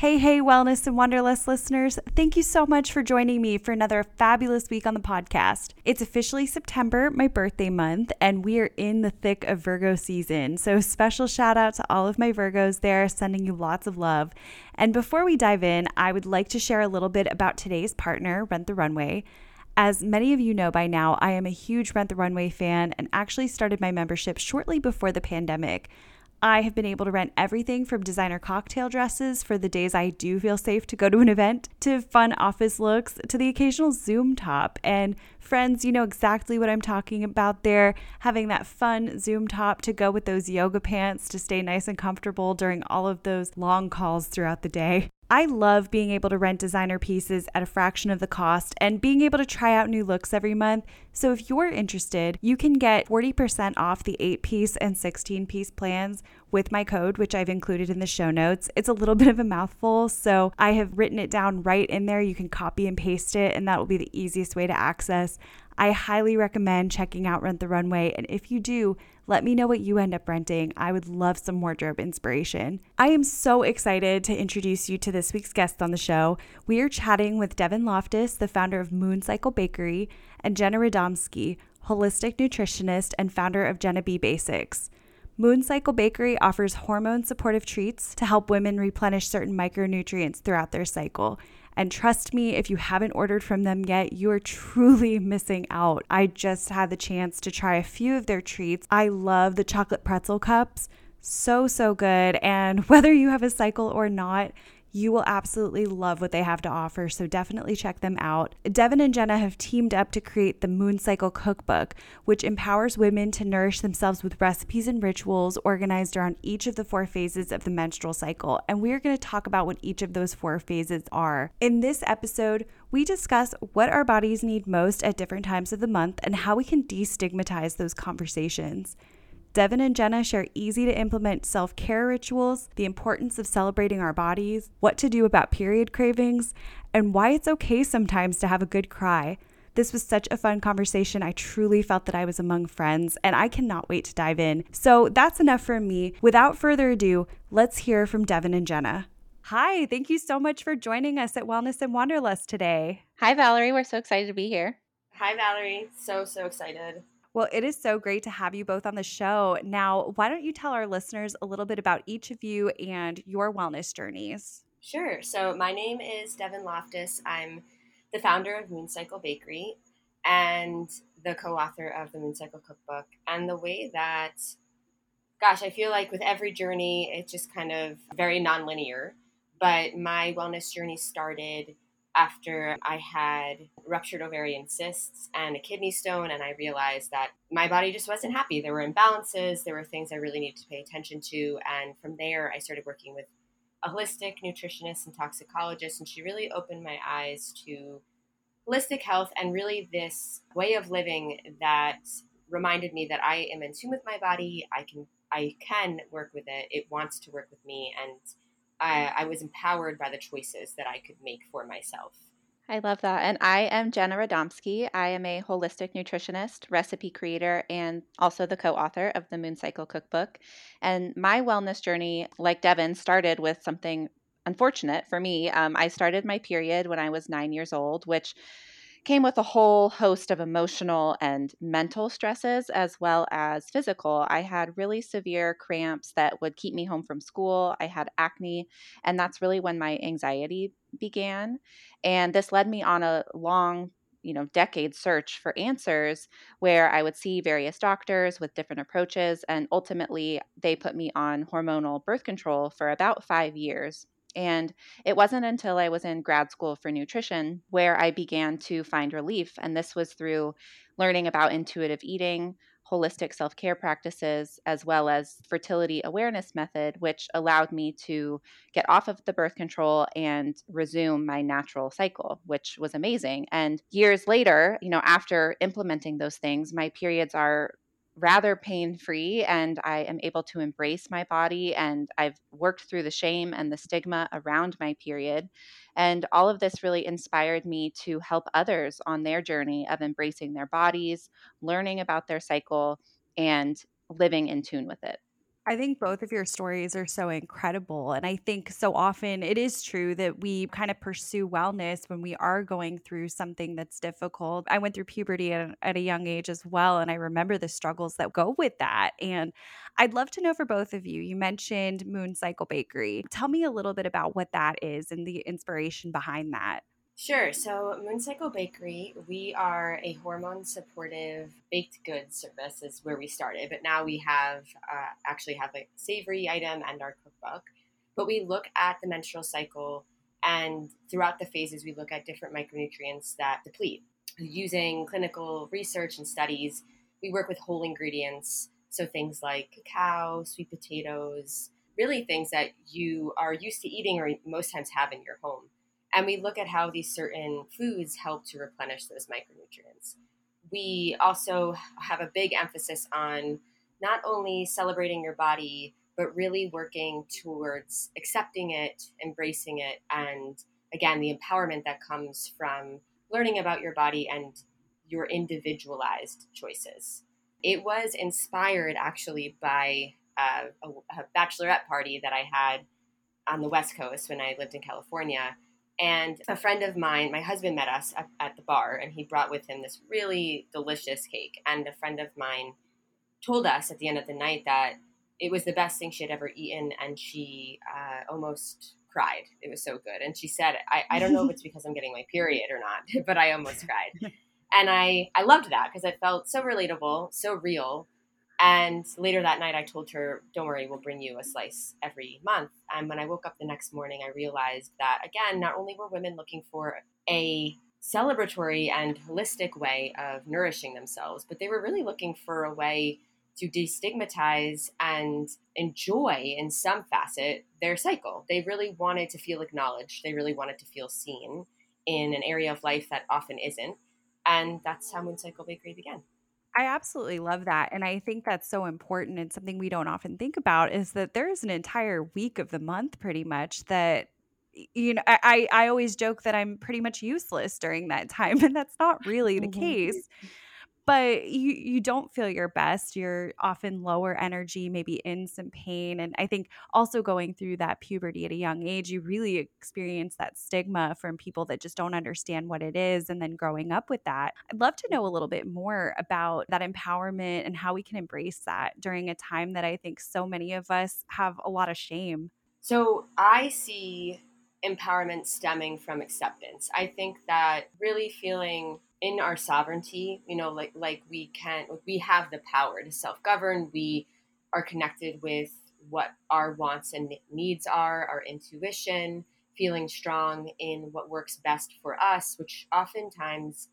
Hey, hey, Wellness and Wanderlust listeners. Thank you so much for joining me for another fabulous week on the podcast. It's officially September, my birthday month, and we are in the thick of Virgo season. So, special shout out to all of my Virgos there, sending you lots of love. And before we dive in, I would like to share a little bit about today's partner, Rent the Runway. As many of you know by now, I am a huge Rent the Runway fan and actually started my membership shortly before the pandemic. I have been able to rent everything from designer cocktail dresses for the days I do feel safe to go to an event, to fun office looks, to the occasional Zoom top. And friends, you know exactly what I'm talking about there. Having that fun Zoom top to go with those yoga pants to stay nice and comfortable during all of those long calls throughout the day. I love being able to rent designer pieces at a fraction of the cost and being able to try out new looks every month. So if you're interested, you can get 40% off the 8 piece and 16 piece plans with my code, which I've included in the show notes. It's a little bit of a mouthful, so I have written it down right in there. You can copy and paste it, and that will be the easiest way to access. I highly recommend checking out Rent the Runway. And if you do, let me know what you end up renting. I would love some wardrobe inspiration. I am so excited to introduce you to this week's guest on the show. We are chatting with Devin Loftus, the founder of Moon Cycle Bakery, and Jenna Radomski, holistic nutritionist and founder of Jenna B Basics. Moon Cycle Bakery offers hormone supportive treats to help women replenish certain micronutrients throughout their cycle. And trust me, if you haven't ordered from them yet, you are truly missing out. I just had the chance to try a few of their treats. I love the chocolate pretzel cups. So, so good. And whether you have a cycle or not, you will absolutely love what they have to offer, so definitely check them out. Devin and Jenna have teamed up to create the Moon Cycle Cookbook, which empowers women to nourish themselves with recipes and rituals organized around each of the four phases of the menstrual cycle. And we're going to talk about what each of those four phases are. In this episode, we discuss what our bodies need most at different times of the month and how we can destigmatize those conversations. Devin and Jenna share easy to implement self care rituals, the importance of celebrating our bodies, what to do about period cravings, and why it's okay sometimes to have a good cry. This was such a fun conversation. I truly felt that I was among friends, and I cannot wait to dive in. So that's enough for me. Without further ado, let's hear from Devin and Jenna. Hi, thank you so much for joining us at Wellness and Wanderlust today. Hi, Valerie. We're so excited to be here. Hi, Valerie. So, so excited. Well, it is so great to have you both on the show. Now, why don't you tell our listeners a little bit about each of you and your wellness journeys? Sure. So, my name is Devin Loftus. I'm the founder of Mooncycle Bakery and the co author of the Mooncycle Cookbook. And the way that, gosh, I feel like with every journey, it's just kind of very nonlinear. But my wellness journey started after I had ruptured ovarian cysts and a kidney stone, and I realized that my body just wasn't happy. There were imbalances, there were things I really needed to pay attention to. And from there, I started working with a holistic nutritionist and toxicologist, and she really opened my eyes to holistic health and really this way of living that reminded me that I am in tune with my body. I can I can work with it. It wants to work with me, and I, I was empowered by the choices that I could make for myself. I love that. And I am Jenna Radomski. I am a holistic nutritionist, recipe creator, and also the co author of the Moon Cycle Cookbook. And my wellness journey, like Devin, started with something unfortunate for me. Um, I started my period when I was nine years old, which came with a whole host of emotional and mental stresses as well as physical. I had really severe cramps that would keep me home from school. I had acne, and that's really when my anxiety began. And this led me on a long you know decade search for answers where i would see various doctors with different approaches and ultimately they put me on hormonal birth control for about 5 years and it wasn't until I was in grad school for nutrition where I began to find relief. And this was through learning about intuitive eating, holistic self care practices, as well as fertility awareness method, which allowed me to get off of the birth control and resume my natural cycle, which was amazing. And years later, you know, after implementing those things, my periods are rather pain free and I am able to embrace my body and I've worked through the shame and the stigma around my period. And all of this really inspired me to help others on their journey of embracing their bodies, learning about their cycle, and living in tune with it. I think both of your stories are so incredible. And I think so often it is true that we kind of pursue wellness when we are going through something that's difficult. I went through puberty at, at, a young age as well. And I remember the struggles that go with that. And I'd love to know for both of you, you mentioned Moon Cycle Bakery. Tell me a little bit about what that is and the inspiration behind that. Sure. So, Moon Cycle Bakery, we are a hormone supportive baked goods service, is where we started. But now we have uh, actually have a savory item and our cookbook. But we look at the menstrual cycle, and throughout the phases, we look at different micronutrients that deplete. Using clinical research and studies, we work with whole ingredients. So, things like cacao, sweet potatoes, really things that you are used to eating or most times have in your home and we look at how these certain foods help to replenish those micronutrients. We also have a big emphasis on not only celebrating your body, but really working towards accepting it, embracing it, and again, the empowerment that comes from learning about your body and your individualized choices. It was inspired actually by a, a, a bachelorette party that I had on the West Coast when I lived in California and a friend of mine, my husband met us at, at, the bar, and he brought with him this really delicious cake. And a friend of mine told us at the end of the night that it was the best thing she had ever eaten, and she uh, almost cried. It was so good. And she said, I, I don't know if it's because I'm getting my period or not, but I almost cried. And I, I loved that because it felt so relatable, so real. And later that night, I told her, Don't worry, we'll bring you a slice every month. And when I woke up the next morning, I realized that, again, not only were women looking for a celebratory and holistic way of nourishing themselves, but they were really looking for a way to destigmatize and enjoy, in some facet, their cycle. They really wanted to feel acknowledged, they really wanted to feel seen in an area of life that often isn't. And that's how Moon Cycle Bakery began. I absolutely love that. And I think that's so important and something we don't often think about is that there's an entire week of the month pretty much that you know I, I always joke that i'm pretty much useless during that time and that's not really the mm-hmm. case but you you don't feel your best you're often lower energy maybe in some pain and i think also going through that puberty at a young age you really experience that stigma from people that just don't understand what it is and then growing up with that. I'd love to know a little bit more about that empowerment and how we can embrace that during a time that i think so many of us have a lot of shame. So i see empowerment stemming from acceptance. I think that really feeling in our sovereignty you know like like we can we have the power to self-govern. We are connected with what our wants and needs are our intuition feeling strong in what works best for us which oftentimes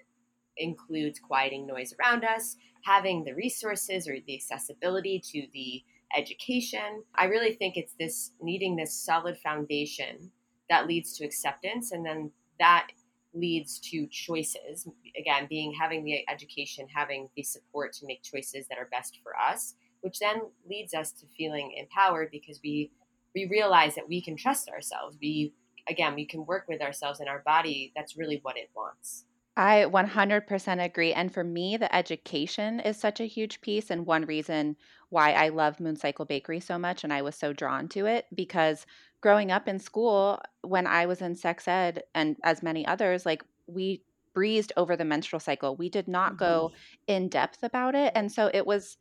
includes quieting noise around us having the resources or the accessibility to the education. I really think it's this needing this solid foundation that leads to acceptance and then that leads to choices again being having the education having the support to make choices that are best for us which then leads us to feeling empowered because we we realize that we can trust ourselves we again we can work with ourselves and our body that's really what it wants I 100% agree. And for me, the education is such a huge piece. And one reason why I love Moon Cycle Bakery so much and I was so drawn to it because growing up in school, when I was in sex ed and as many others, like we breezed over the menstrual cycle. We did not mm-hmm. go in depth about it. And so it was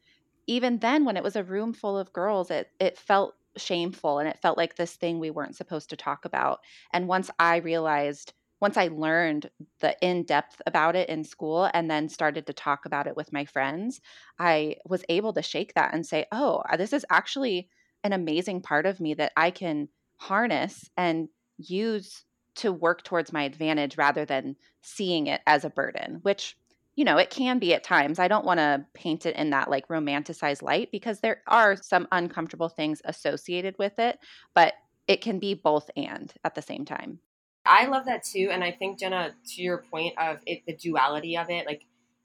even then when it was a room full of girls, it it felt shameful and it felt like this thing we weren't supposed to talk about. And once I realized once I learned the in depth about it in school and then started to talk about it with my friends, I was able to shake that and say, oh, this is actually an amazing part of me that I can harness and use to work towards my advantage rather than seeing it as a burden, which you know, it can be at times. I don't want to paint it in that like romanticized light because there are some uncomfortable things associated with it, but it can be both and at the same time. I love that too. And I think, Jenna, to your point of it, the duality of it, like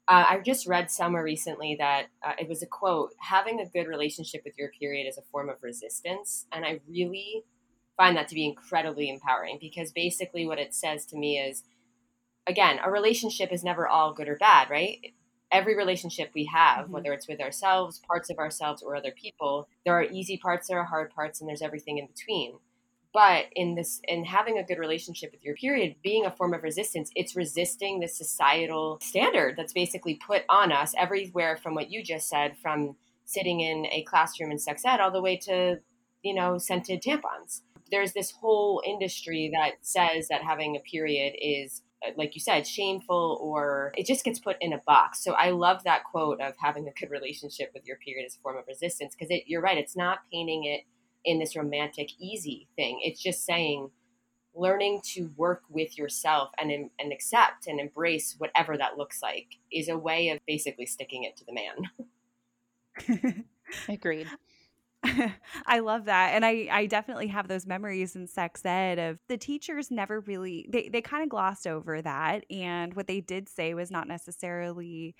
Uh, I just read somewhere recently that uh, it was a quote having a good relationship with your period is a form of resistance. And I really find that to be incredibly empowering because basically what it says to me is again, a relationship is never all good or bad, right? Every relationship we have, mm-hmm. whether it's with ourselves, parts of ourselves, or other people, there are easy parts, there are hard parts, and there's everything in between but in this in having a good relationship with your period being a form of resistance it's resisting the societal standard that's basically put on us everywhere from what you just said from sitting in a classroom in sex ed all the way to you know scented tampons there's this whole industry that says that having a period is uh, like you said shameful or it just gets put in a box so i love that quote of having a good relationship with your period as a form of resistance because you're right it's not painting it in this romantic easy thing. It's just saying learning to work with yourself and and accept and embrace whatever that looks like is a way of basically sticking it to the man. Agreed. I love that. And I, I definitely have those memories in sex ed of the teachers never really, they, they kind of glossed over that. And what they did say was not necessarily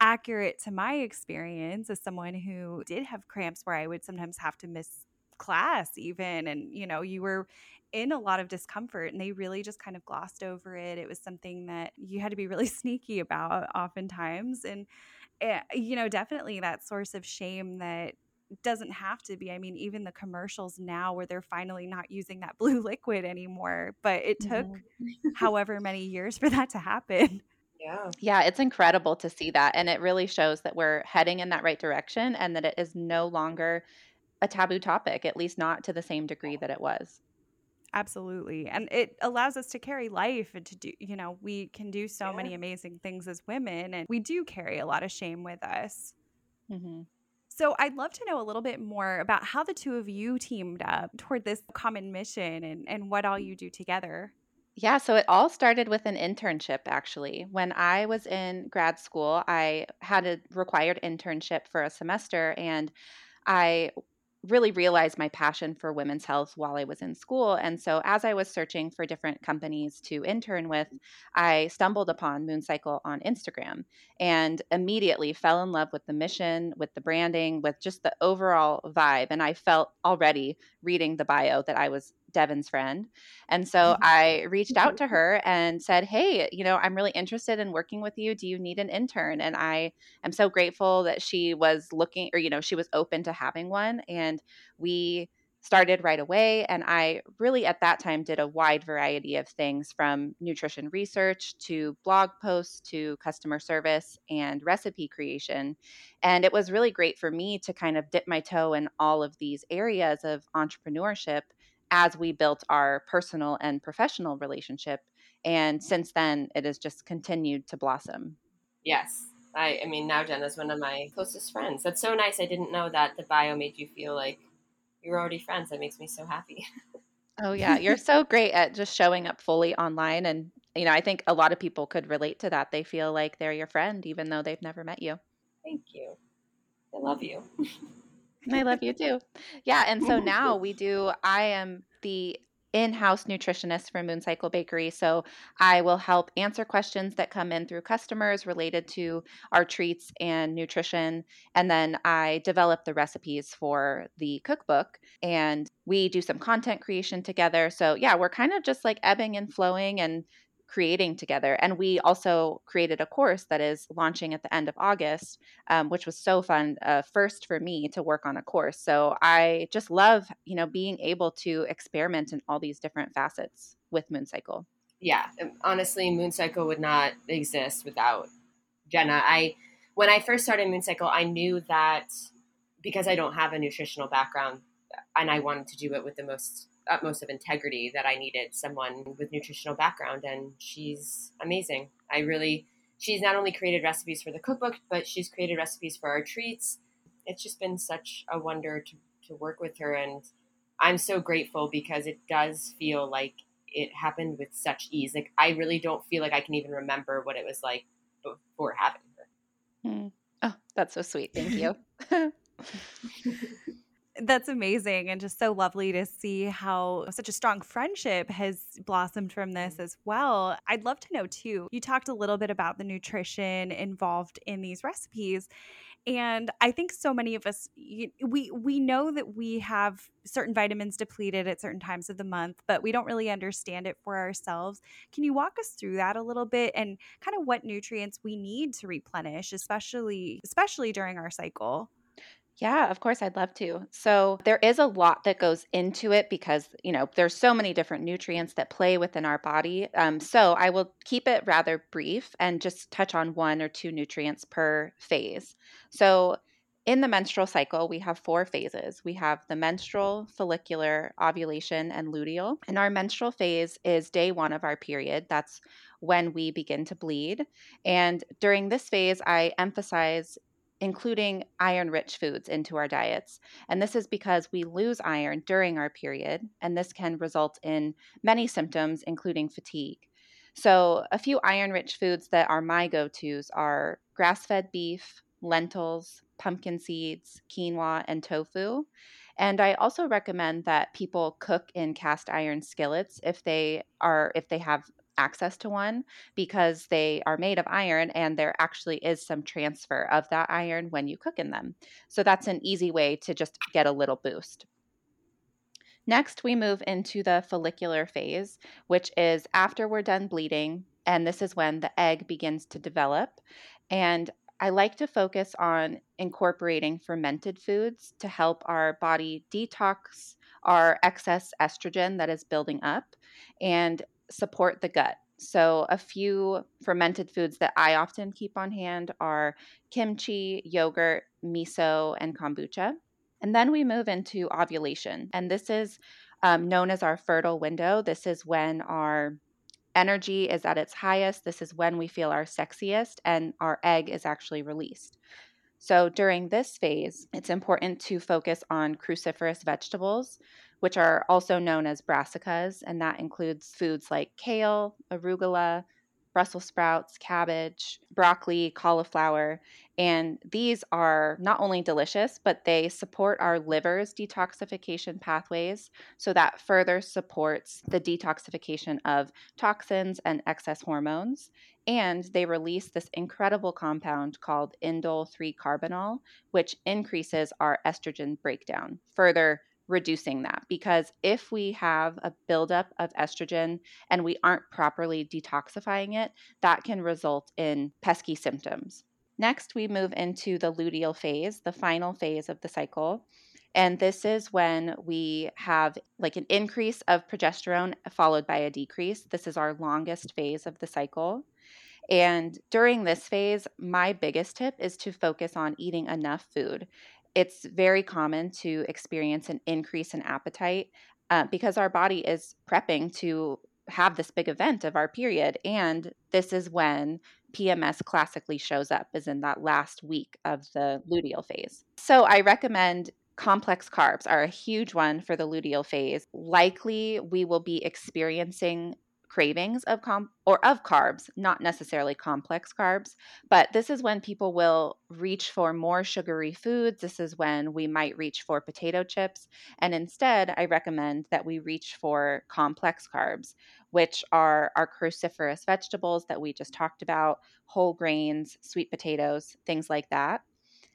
accurate to my experience as someone who did have cramps where I would sometimes have to miss class even and you know you were in a lot of discomfort and they really just kind of glossed over it it was something that you had to be really sneaky about oftentimes and uh, you know definitely that source of shame that doesn't have to be i mean even the commercials now where they're finally not using that blue liquid anymore but it took mm-hmm. however many years for that to happen yeah. Yeah, it's incredible to see that. And it really shows that we're heading in that right direction and that it is no longer a taboo topic, at least not to the same degree that it was. Absolutely. And it allows us to carry life and to do, you know, we can do so yeah. many amazing things as women, and we do carry a lot of shame with us. Mm-hmm. So I'd love to know a little bit more about how the two of you teamed up toward this common mission and, and what all you do together. Yeah, so it all started with an internship actually. When I was in grad school, I had a required internship for a semester and I really realized my passion for women's health while I was in school. And so, as I was searching for different companies to intern with, I stumbled upon Mooncycle on Instagram and immediately fell in love with the mission, with the branding, with just the overall vibe. And I felt already reading the bio that I was Devin's friend. And so mm-hmm. I reached out to her and said, Hey, you know, I'm really interested in working with you. Do you need an intern? And I am so grateful that she was looking, or, you know, she was open to having one. And we started right away. And I really, at that time, did a wide variety of things from nutrition research to blog posts to customer service and recipe creation. And it was really great for me to kind of dip my toe in all of these areas of entrepreneurship as we built our personal and professional relationship. And since then, it has just continued to blossom. Yes. I, I mean, now Jenna's one of my closest friends. That's so nice. I didn't know that the bio made you feel like you were already friends. That makes me so happy. oh, yeah. You're so great at just showing up fully online. And, you know, I think a lot of people could relate to that. They feel like they're your friend, even though they've never met you. Thank you. I love you. I love you too. Yeah. And so now we do, I am the in-house nutritionist for Mooncycle Bakery. So I will help answer questions that come in through customers related to our treats and nutrition. And then I develop the recipes for the cookbook and we do some content creation together. So yeah, we're kind of just like ebbing and flowing and creating together. And we also created a course that is launching at the end of August, um, which was so fun. Uh, first for me to work on a course. So I just love, you know, being able to experiment in all these different facets with Moon Cycle. Yeah, honestly, Moon Cycle would not exist without Jenna. I when I first started Moon Cycle, I knew that because I don't have a nutritional background, and I wanted to do it with the most utmost of integrity that I needed someone with nutritional background, and she's amazing. I really, she's not only created recipes for the cookbook, but she's created recipes for our treats. It's just been such a wonder to, to work with her, and I'm so grateful because it does feel like it happened with such ease. Like I really don't feel like I can even remember what it was like before having her. Mm. Oh, that's so sweet. Thank you. That's amazing and just so lovely to see how such a strong friendship has blossomed from this mm. as well. I'd love to know too. You talked a little bit about the nutrition involved in these recipes and i think so many of us we we know that we have certain vitamins depleted at certain times of the month but we don't really understand it for ourselves can you walk us through that a little bit and kind of what nutrients we need to replenish especially especially during our cycle yeah, of course, I'd love to. So, there is a lot that goes into it because, you know, there's so many different nutrients that play within our body. Um, so, I will keep it rather brief and just touch on one or two nutrients per phase. So, in the menstrual cycle, we have four phases. We have the menstrual, follicular, ovulation, and luteal. And our menstrual phase is day one of our period. That's when we begin to bleed. And during this phase, I emphasize including iron rich foods into our diets. And this is because we lose iron during our period, and this can result in many symptoms, including fatigue. So, a few iron rich foods that are my go tos are grass fed beef, lentils, pumpkin seeds, quinoa, and tofu. And I also recommend that people cook in cast iron skillets if they are if they have access to one because they are made of iron and there actually is some transfer of that iron when you cook in them. So that's an easy way to just get a little boost. Next, we move into the follicular phase, which is after we're done bleeding, and this is when the egg begins to develop. And I like to focus on incorporating fermented foods to help our body detox our excess estrogen that is building up. And support the gut. So, a few fermented foods that I often keep on hand are kimchi, yogurt, miso, and kombucha. And then we move into ovulation. And this is um, known as our fertile window. This is when our energy is at its highest. This is when we feel our sexiest, and our egg is actually released. So, during this phase, it's important to focus on cruciferous vegetables which are also known as brassicas, and that includes foods like kale, arugula, Brussels sprouts, cabbage, broccoli, cauliflower. And these are not only delicious, but they support our liver's detoxification pathways. So that further supports the detoxification of toxins and excess hormones. And they release this incredible compound called indole 3 carbinol, which increases our estrogen breakdown, further reducing that because if we have a buildup of estrogen and we aren't properly detoxifying it, that can result in pesky symptoms. Next, we move into the luteal phase, the final phase of the cycle. And this is when we have like an increase of progesterone followed by a decrease. This is our longest phase of the cycle. And during this phase, my biggest tip is to focus on eating enough food it's very common to experience an increase in appetite uh, because our body is prepping to have this big event of our period. And this is when PMS classically shows up, is in that last week of the luteal phase. So I recommend complex carbs are a huge one for the luteal phase. Likely, we will be experiencing cravings of com or of carbs, not necessarily complex carbs, but this is when people will reach for more sugary foods. This is when we might reach for potato chips, and instead, I recommend that we reach for complex carbs, which are our cruciferous vegetables that we just talked about, whole grains, sweet potatoes, things like that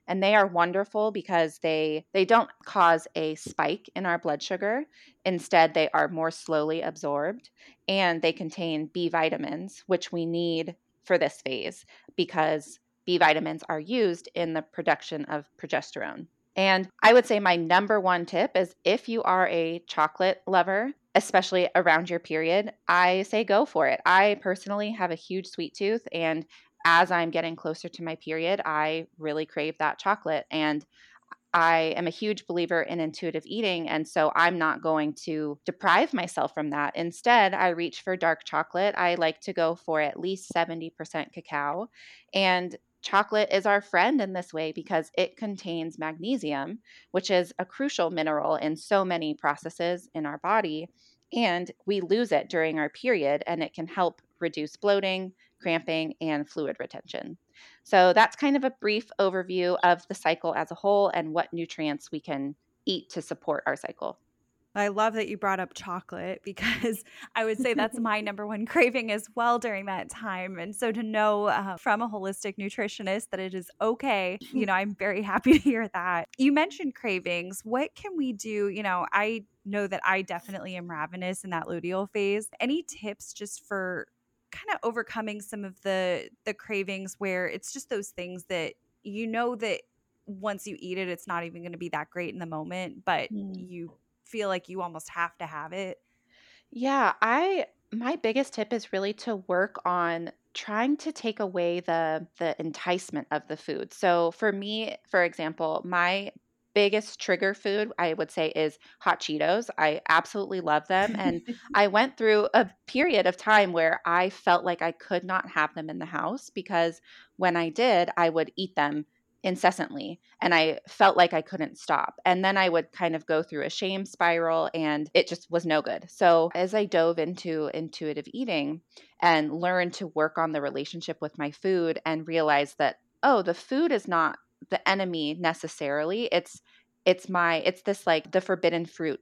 and they are wonderful because they they don't cause a spike in our blood sugar. Instead they are more slowly absorbed and they contain b vitamins which we need for this phase because b vitamins are used in the production of progesterone. And i would say my number one tip is if you are a chocolate lover especially around your period i say go for it. I personally have a huge sweet tooth and as I'm getting closer to my period, I really crave that chocolate. And I am a huge believer in intuitive eating. And so I'm not going to deprive myself from that. Instead, I reach for dark chocolate. I like to go for at least 70% cacao. And chocolate is our friend in this way because it contains magnesium, which is a crucial mineral in so many processes in our body. And we lose it during our period, and it can help reduce bloating, cramping, and fluid retention. So that's kind of a brief overview of the cycle as a whole and what nutrients we can eat to support our cycle. I love that you brought up chocolate because I would say that's my number one craving as well during that time. And so to know uh, from a holistic nutritionist that it is okay, you know, I'm very happy to hear that. You mentioned cravings. What can we do? You know, I know that I definitely am ravenous in that luteal phase. Any tips just for kind of overcoming some of the the cravings where it's just those things that you know that once you eat it it's not even going to be that great in the moment but mm. you feel like you almost have to have it? Yeah, I my biggest tip is really to work on trying to take away the the enticement of the food. So for me, for example, my biggest trigger food I would say is hot Cheetos. I absolutely love them and I went through a period of time where I felt like I could not have them in the house because when I did, I would eat them incessantly and I felt like I couldn't stop. And then I would kind of go through a shame spiral and it just was no good. So as I dove into intuitive eating and learned to work on the relationship with my food and realized that oh, the food is not the enemy necessarily. It's it's my it's this like the forbidden fruit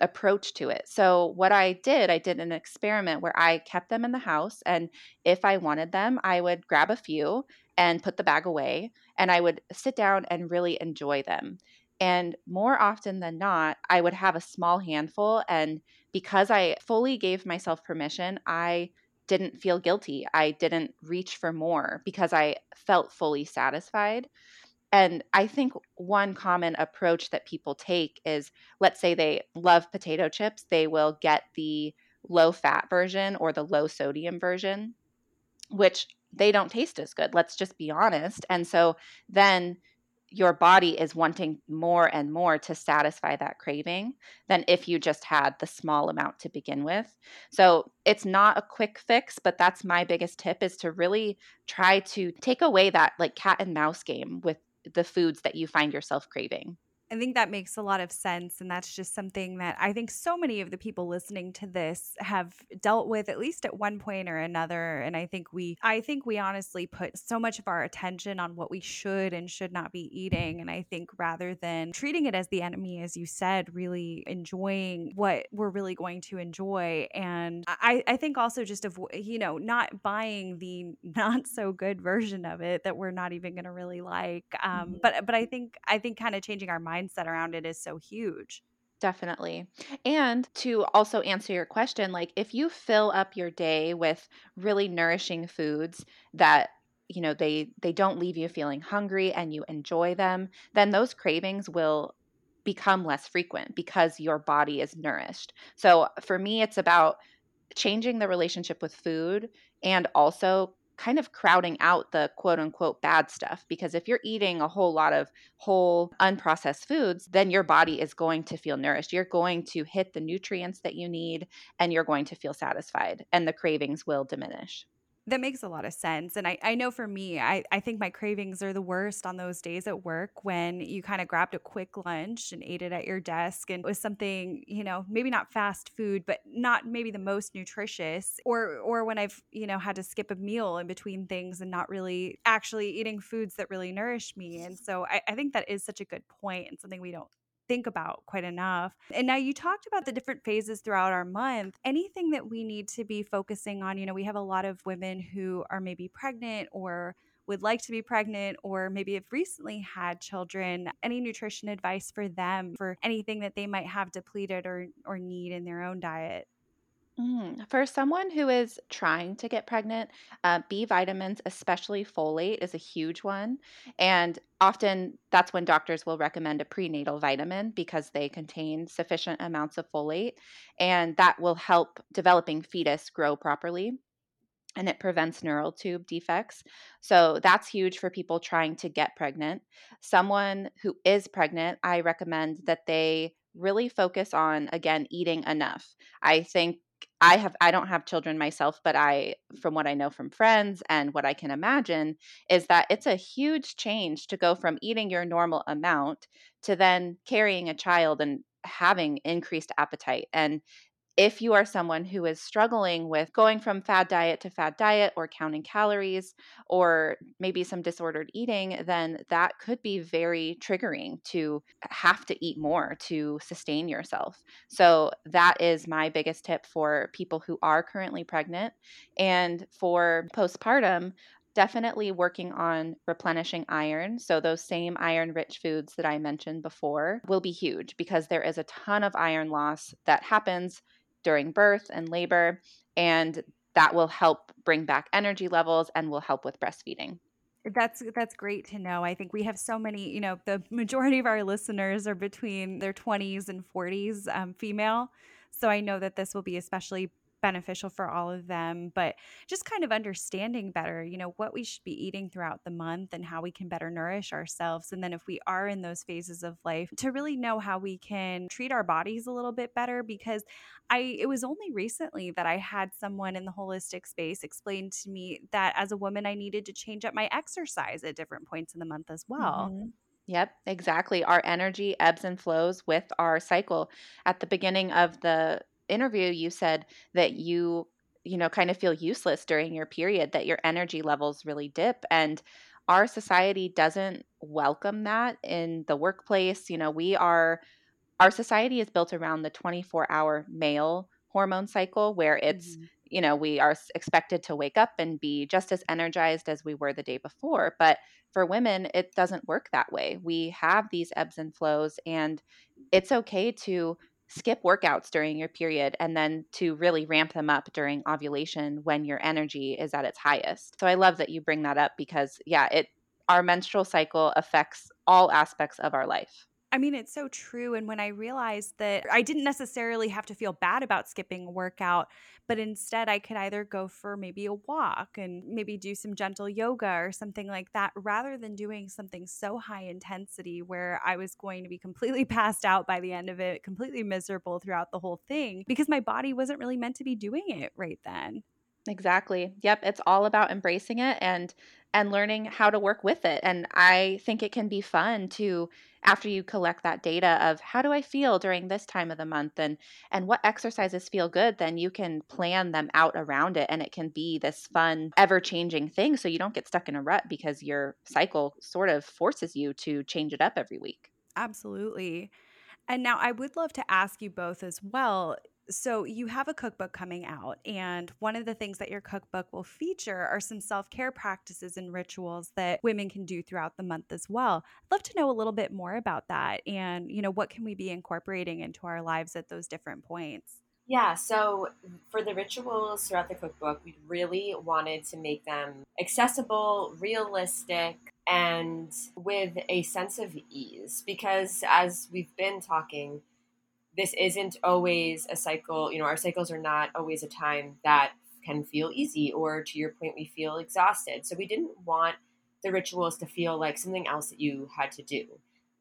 approach to it. So what I did, I did an experiment where I kept them in the house and if I wanted them, I would grab a few and put the bag away and I would sit down and really enjoy them. And more often than not, I would have a small handful and because I fully gave myself permission, I didn't feel guilty. I didn't reach for more because I felt fully satisfied. And I think one common approach that people take is let's say they love potato chips, they will get the low fat version or the low sodium version, which they don't taste as good. Let's just be honest. And so then your body is wanting more and more to satisfy that craving than if you just had the small amount to begin with. So it's not a quick fix, but that's my biggest tip is to really try to take away that like cat and mouse game with the foods that you find yourself craving. I think that makes a lot of sense. And that's just something that I think so many of the people listening to this have dealt with at least at one point or another. And I think we, I think we honestly put so much of our attention on what we should and should not be eating. And I think rather than treating it as the enemy, as you said, really enjoying what we're really going to enjoy. And I, I think also just of, you know, not buying the not so good version of it that we're not even going to really like. Um, mm-hmm. But, but I think, I think kind of changing our mind mindset around it is so huge. Definitely. And to also answer your question, like if you fill up your day with really nourishing foods that you know they they don't leave you feeling hungry and you enjoy them, then those cravings will become less frequent because your body is nourished. So for me it's about changing the relationship with food and also kind of crowding out the quote unquote bad stuff because if you're eating a whole lot of whole unprocessed foods then your body is going to feel nourished. You're going to hit the nutrients that you need and you're going to feel satisfied and the cravings will diminish that makes a lot of sense. And I, I know for me, I, I think my cravings are the worst on those days at work when you kind of grabbed a quick lunch and ate it at your desk and it was something, you know, maybe not fast food, but not maybe the most nutritious. Or or when I've, you know, had to skip a meal in between things and not really actually eating foods that really nourish me. And so I, I think that is such a good point and something we don't think about quite enough. And now you talked about the different phases throughout our month. Anything that we need to be focusing on? You know, we have a lot of women who are maybe pregnant or would like to be pregnant or maybe have recently had children any nutrition advice for them for anything that they might have depleted or or need in their own diet Mm, for someone who is trying to get pregnant, uh, B vitamins, especially folate, is a huge one. And often that's when doctors will recommend a prenatal vitamin because they contain sufficient amounts of folate and that will help developing fetus grow properly and it prevents neural tube defects. So that's huge for people trying to get pregnant. Someone who is pregnant, I recommend that they really focus on again eating enough. I think I have I don't have children myself, but I from what I know from friends and what I can imagine is that it's a huge change to go from eating your normal amount to then carrying a child and having increased appetite. And if you are someone who is struggling with going from fad diet to fad diet or counting calories or maybe some disordered eating, then that could be very triggering to have to eat more to sustain yourself. So, that is my biggest tip for people who are currently pregnant. And for postpartum, definitely working on replenishing iron. So, those same iron rich foods that I mentioned before will be huge because there is a ton of iron loss that happens during birth and labor. And that will help bring back energy levels and will help with breastfeeding. That's that's great to know. I think we have so many, you know, the majority of our listeners are between their 20s and 40s um, female. So I know that this will be especially beneficial for all of them but just kind of understanding better you know what we should be eating throughout the month and how we can better nourish ourselves and then if we are in those phases of life to really know how we can treat our bodies a little bit better because I it was only recently that I had someone in the holistic space explain to me that as a woman I needed to change up my exercise at different points in the month as well. Mm-hmm. Yep, exactly. Our energy ebbs and flows with our cycle. At the beginning of the interview you said that you you know kind of feel useless during your period that your energy levels really dip and our society doesn't welcome that in the workplace you know we are our society is built around the 24 hour male hormone cycle where it's mm-hmm. you know we are expected to wake up and be just as energized as we were the day before but for women it doesn't work that way we have these ebbs and flows and it's okay to skip workouts during your period and then to really ramp them up during ovulation when your energy is at its highest. So I love that you bring that up because yeah, it our menstrual cycle affects all aspects of our life. I mean, it's so true. And when I realized that I didn't necessarily have to feel bad about skipping a workout, but instead I could either go for maybe a walk and maybe do some gentle yoga or something like that, rather than doing something so high intensity where I was going to be completely passed out by the end of it, completely miserable throughout the whole thing because my body wasn't really meant to be doing it right then. Exactly. Yep, it's all about embracing it and and learning how to work with it. And I think it can be fun to after you collect that data of how do I feel during this time of the month and and what exercises feel good, then you can plan them out around it and it can be this fun ever-changing thing so you don't get stuck in a rut because your cycle sort of forces you to change it up every week. Absolutely. And now I would love to ask you both as well so you have a cookbook coming out and one of the things that your cookbook will feature are some self-care practices and rituals that women can do throughout the month as well i'd love to know a little bit more about that and you know what can we be incorporating into our lives at those different points yeah, so for the rituals throughout the cookbook, we really wanted to make them accessible, realistic, and with a sense of ease. Because as we've been talking, this isn't always a cycle. You know, our cycles are not always a time that can feel easy, or to your point, we feel exhausted. So we didn't want the rituals to feel like something else that you had to do.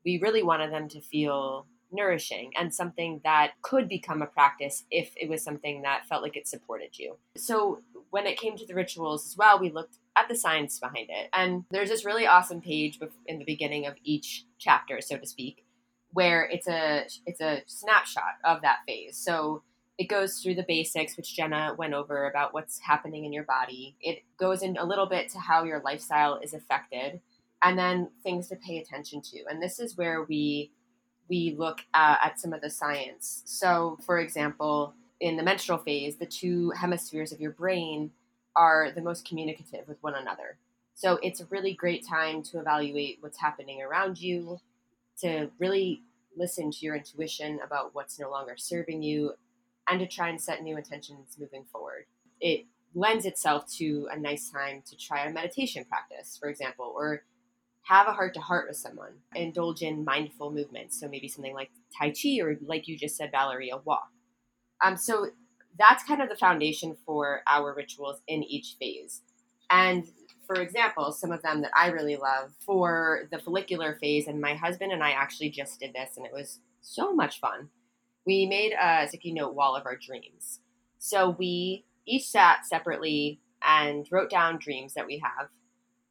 We really wanted them to feel nourishing and something that could become a practice if it was something that felt like it supported you. So when it came to the rituals as well, we looked at the science behind it. And there's this really awesome page in the beginning of each chapter, so to speak, where it's a it's a snapshot of that phase. So it goes through the basics, which Jenna went over about what's happening in your body. It goes in a little bit to how your lifestyle is affected, and then things to pay attention to. And this is where we we look uh, at some of the science. So, for example, in the menstrual phase, the two hemispheres of your brain are the most communicative with one another. So it's a really great time to evaluate what's happening around you, to really listen to your intuition about what's no longer serving you and to try and set new intentions moving forward. It lends itself to a nice time to try a meditation practice, for example, or have a heart to heart with someone, indulge in mindful movements. So maybe something like Tai Chi or, like you just said, Valerie, a walk. Um, so that's kind of the foundation for our rituals in each phase. And for example, some of them that I really love for the follicular phase, and my husband and I actually just did this, and it was so much fun. We made a sticky note wall of our dreams. So we each sat separately and wrote down dreams that we have.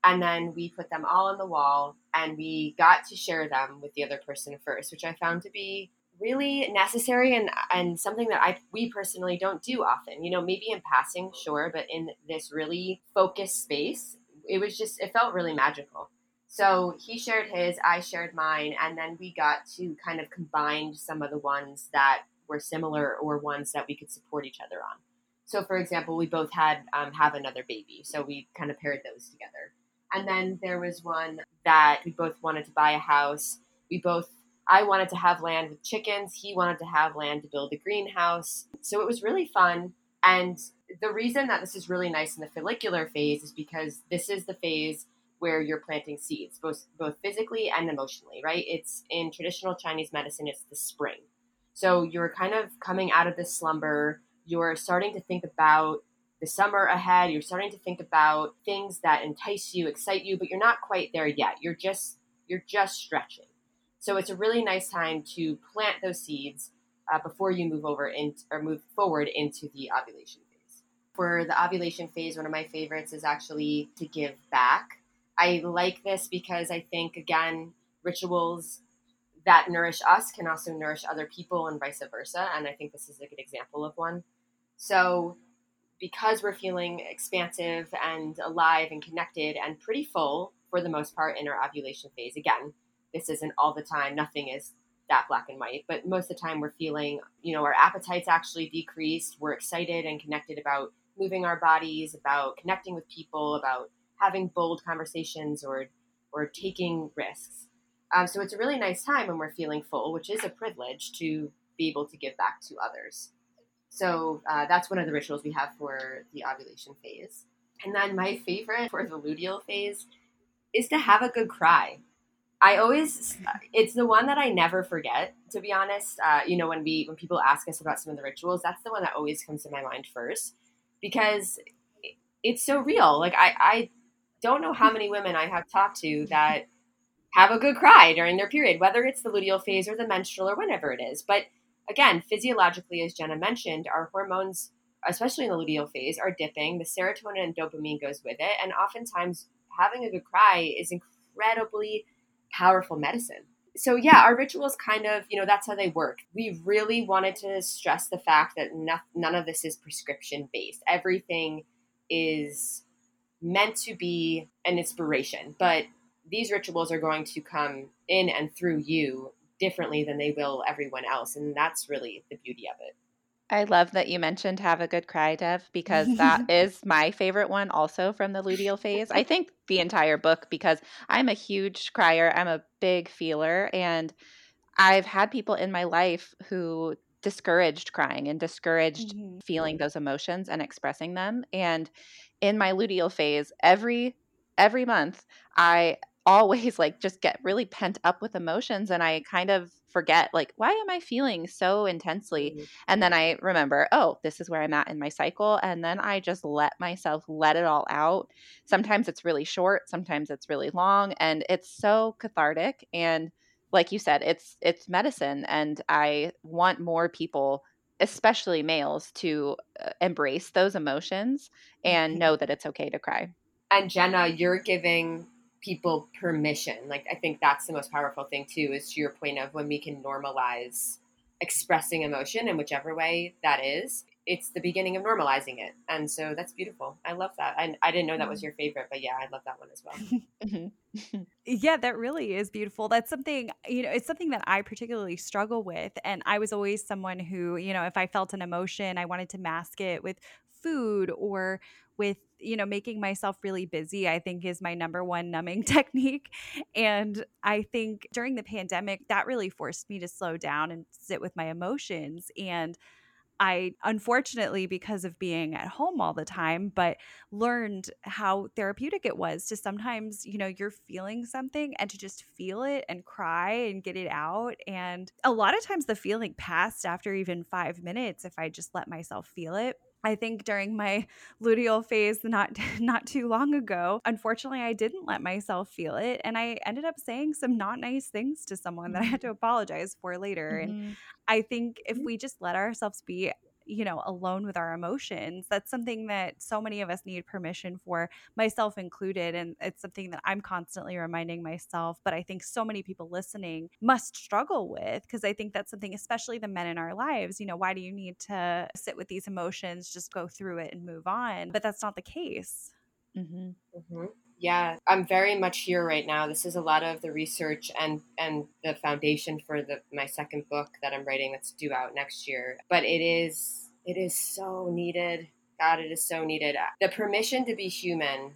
And then we put them all on the wall and we got to share them with the other person first, which I found to be really necessary and and something that I we personally don't do often. You know, maybe in passing, sure, but in this really focused space, it was just it felt really magical. So he shared his, I shared mine, and then we got to kind of combine some of the ones that were similar or ones that we could support each other on. So, for example, we both had um, have another baby, so we kind of paired those together. And then there was one that we both wanted to buy a house. We both, I wanted to have land with chickens. He wanted to have land to build a greenhouse. So it was really fun. And the reason that this is really nice in the follicular phase is because this is the phase where you're planting seeds, both both physically and emotionally, right? It's in traditional Chinese medicine, it's the spring. So you're kind of coming out of this slumber. You're starting to think about the summer ahead. You're starting to think about things that entice you, excite you, but you're not quite there yet. You're just you're just stretching. So it's a really nice time to plant those seeds uh, before you move over in, or move forward into the ovulation. For mm-hmm. the ovulation phase, one of my favorites is actually to give back. I like this because I think again rituals that nourish us can also nourish other people and vice versa. And I think this is a good example of one. So because we're feeling expansive and alive and connected and pretty full for the most part in our ovulation phase. Again, this isn't all the time, nothing is that black and white, but most of the time we're feeling, you know, our appetite's actually decreased. We're excited and connected about moving our bodies, about connecting with people, about having bold conversations or or taking risks. Um, so it's a really nice time when we're feeling full, which is a privilege to be able to give back to others. So uh, that's one of the rituals we have for the ovulation phase. And then my favorite for the luteal phase is to have a good cry. I always, it's the one that I never forget. To be honest, uh, you know, when we when people ask us about some of the rituals, that's the one that always comes to my mind first because it's so real. Like I, I don't know how many women I have talked to that have a good cry during their period, whether it's the luteal phase or the menstrual or whenever it is. But again, physiologically, as Jenna mentioned, our hormones, especially in the luteal phase, are dipping. The serotonin and dopamine goes with it. And oftentimes, having a good cry is incredibly powerful medicine. So, yeah, our rituals kind of, you know, that's how they work. We really wanted to stress the fact that no, none of this is prescription based. Everything is meant to be an inspiration, but these rituals are going to come in and through you differently than they will everyone else. And that's really the beauty of it. I love that you mentioned Have a Good Cry, Dev, because that is my favorite one also from the luteal phase. I think the entire book, because I'm a huge crier, I'm a big feeler, and I've had people in my life who discouraged crying and discouraged mm-hmm. feeling those emotions and expressing them. And in my luteal phase, every every month I always like just get really pent up with emotions and I kind of forget like why am I feeling so intensely mm-hmm. and then I remember oh this is where I'm at in my cycle and then I just let myself let it all out sometimes it's really short sometimes it's really long and it's so cathartic and like you said it's it's medicine and I want more people especially males to uh, embrace those emotions and mm-hmm. know that it's okay to cry and Jenna you're giving people permission. Like I think that's the most powerful thing too, is to your point of when we can normalize expressing emotion in whichever way that is. It's the beginning of normalizing it. And so that's beautiful. I love that. And I didn't know that was mm-hmm. your favorite, but yeah, I love that one as well. Mm-hmm. yeah, that really is beautiful. That's something, you know, it's something that I particularly struggle with. And I was always someone who, you know, if I felt an emotion, I wanted to mask it with food or with you know making myself really busy i think is my number one numbing technique and i think during the pandemic that really forced me to slow down and sit with my emotions and I unfortunately, because of being at home all the time, but learned how therapeutic it was to sometimes, you know, you're feeling something and to just feel it and cry and get it out. And a lot of times the feeling passed after even five minutes if I just let myself feel it. I think during my luteal phase not not too long ago, unfortunately I didn't let myself feel it and I ended up saying some not nice things to someone that I had to mm-hmm. apologize for later mm-hmm. and I think if we just let ourselves be you know, alone with our emotions. That's something that so many of us need permission for, myself included. And it's something that I'm constantly reminding myself, but I think so many people listening must struggle with because I think that's something, especially the men in our lives, you know, why do you need to sit with these emotions, just go through it and move on? But that's not the case. Mm-hmm. Mm-hmm. Yeah, I'm very much here right now. This is a lot of the research and and the foundation for the my second book that I'm writing that's due out next year. But it is it is so needed. God, it is so needed. Uh, the permission to be human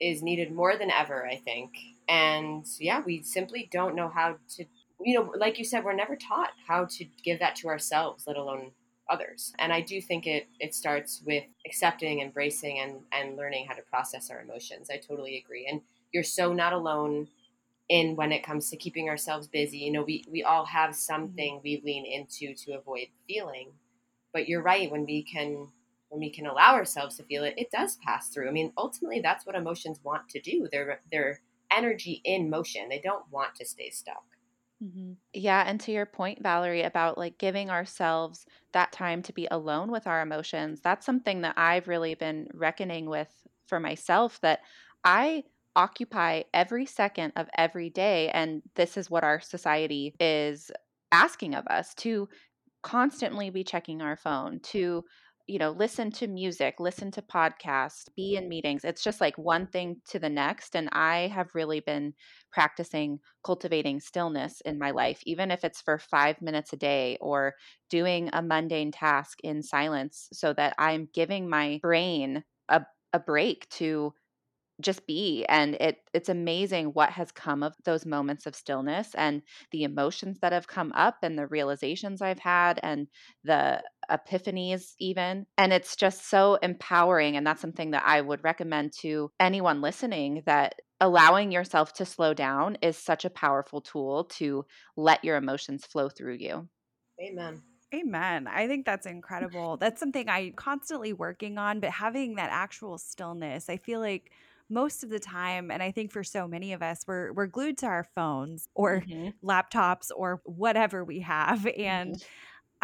is needed more than ever, I think. And yeah, we simply don't know how to you know, like you said, we're never taught how to give that to ourselves, let alone others. And I do think it it starts with accepting, embracing, and and learning how to process our emotions. I totally agree. And you're so not alone in when it comes to keeping ourselves busy. You know, we we all have something we lean into to avoid feeling. But you're right when we can when we can allow ourselves to feel it, it does pass through. I mean, ultimately that's what emotions want to do. They're they're energy in motion. They don't want to stay stuck. Mm-hmm. Yeah. And to your point, Valerie, about like giving ourselves that time to be alone with our emotions, that's something that I've really been reckoning with for myself that I occupy every second of every day. And this is what our society is asking of us to constantly be checking our phone, to you know, listen to music, listen to podcasts, be in meetings. It's just like one thing to the next. And I have really been practicing cultivating stillness in my life, even if it's for five minutes a day or doing a mundane task in silence so that I'm giving my brain a, a break to just be and it it's amazing what has come of those moments of stillness and the emotions that have come up and the realizations I've had and the epiphanies even and it's just so empowering and that's something that I would recommend to anyone listening that allowing yourself to slow down is such a powerful tool to let your emotions flow through you. Amen. Amen. I think that's incredible. That's something I'm constantly working on, but having that actual stillness, I feel like most of the time and i think for so many of us we're we're glued to our phones or mm-hmm. laptops or whatever we have and mm-hmm.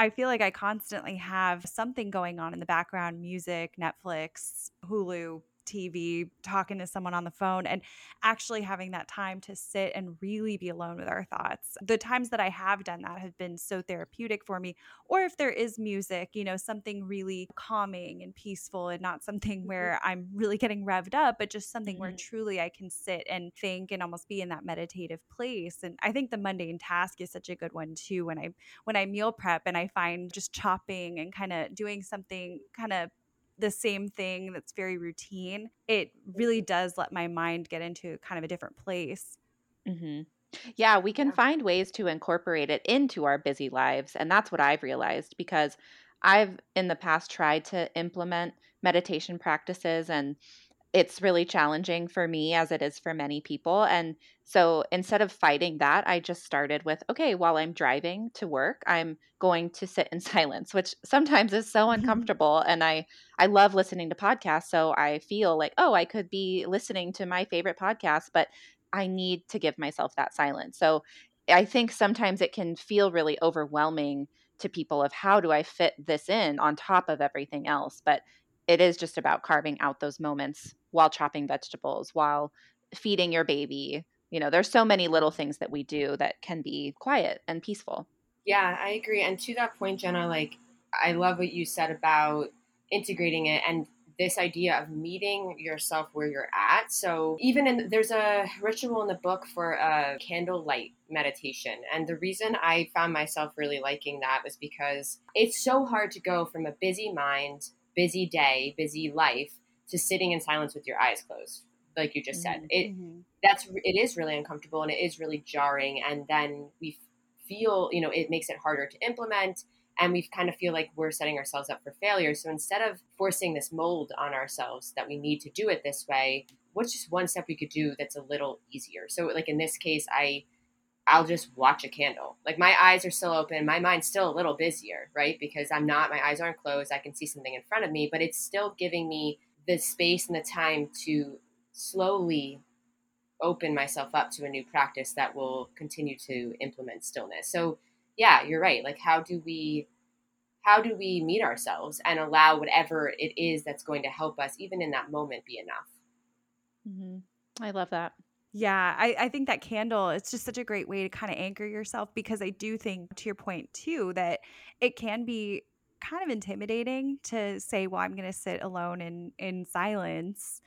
I feel like I constantly have something going on in the background music, Netflix, Hulu, TV, talking to someone on the phone, and actually having that time to sit and really be alone with our thoughts. The times that I have done that have been so therapeutic for me. Or if there is music, you know, something really calming and peaceful and not something mm-hmm. where I'm really getting revved up, but just something mm-hmm. where truly I can sit and think and almost be in that meditative place. And I think the mundane task is such a good one too. When I when I meal prep and I find just chopping and kind of doing something kind of the same thing that's very routine, it really does let my mind get into kind of a different place. Mm-hmm. Yeah, we can yeah. find ways to incorporate it into our busy lives. And that's what I've realized because I've in the past tried to implement meditation practices and it's really challenging for me as it is for many people. And so instead of fighting that, I just started with okay, while I'm driving to work, I'm going to sit in silence, which sometimes is so uncomfortable. and I I love listening to podcasts, so I feel like, oh, I could be listening to my favorite podcast, but I need to give myself that silence. So I think sometimes it can feel really overwhelming to people of how do I fit this in on top of everything else. But it is just about carving out those moments while chopping vegetables, while feeding your baby. You know, there's so many little things that we do that can be quiet and peaceful. Yeah, I agree. And to that point, Jenna, like, I love what you said about integrating it and this idea of meeting yourself where you're at. So even in there's a ritual in the book for a candlelight meditation. And the reason I found myself really liking that was because it's so hard to go from a busy mind busy day, busy life to sitting in silence with your eyes closed, like you just said. It mm-hmm. that's it is really uncomfortable and it is really jarring. And then we feel, you know, it makes it harder to implement and we kind of feel like we're setting ourselves up for failure. So instead of forcing this mold on ourselves that we need to do it this way, what's just one step we could do that's a little easier? So like in this case, I I'll just watch a candle. Like my eyes are still open, my mind's still a little busier, right? Because I'm not, my eyes aren't closed. I can see something in front of me, but it's still giving me the space and the time to slowly open myself up to a new practice that will continue to implement stillness. So, yeah, you're right. Like, how do we how do we meet ourselves and allow whatever it is that's going to help us, even in that moment, be enough? Mm-hmm. I love that. Yeah, I, I think that candle it's just such a great way to kind of anchor yourself because I do think to your point too that it can be kind of intimidating to say, well, I'm going to sit alone in in silence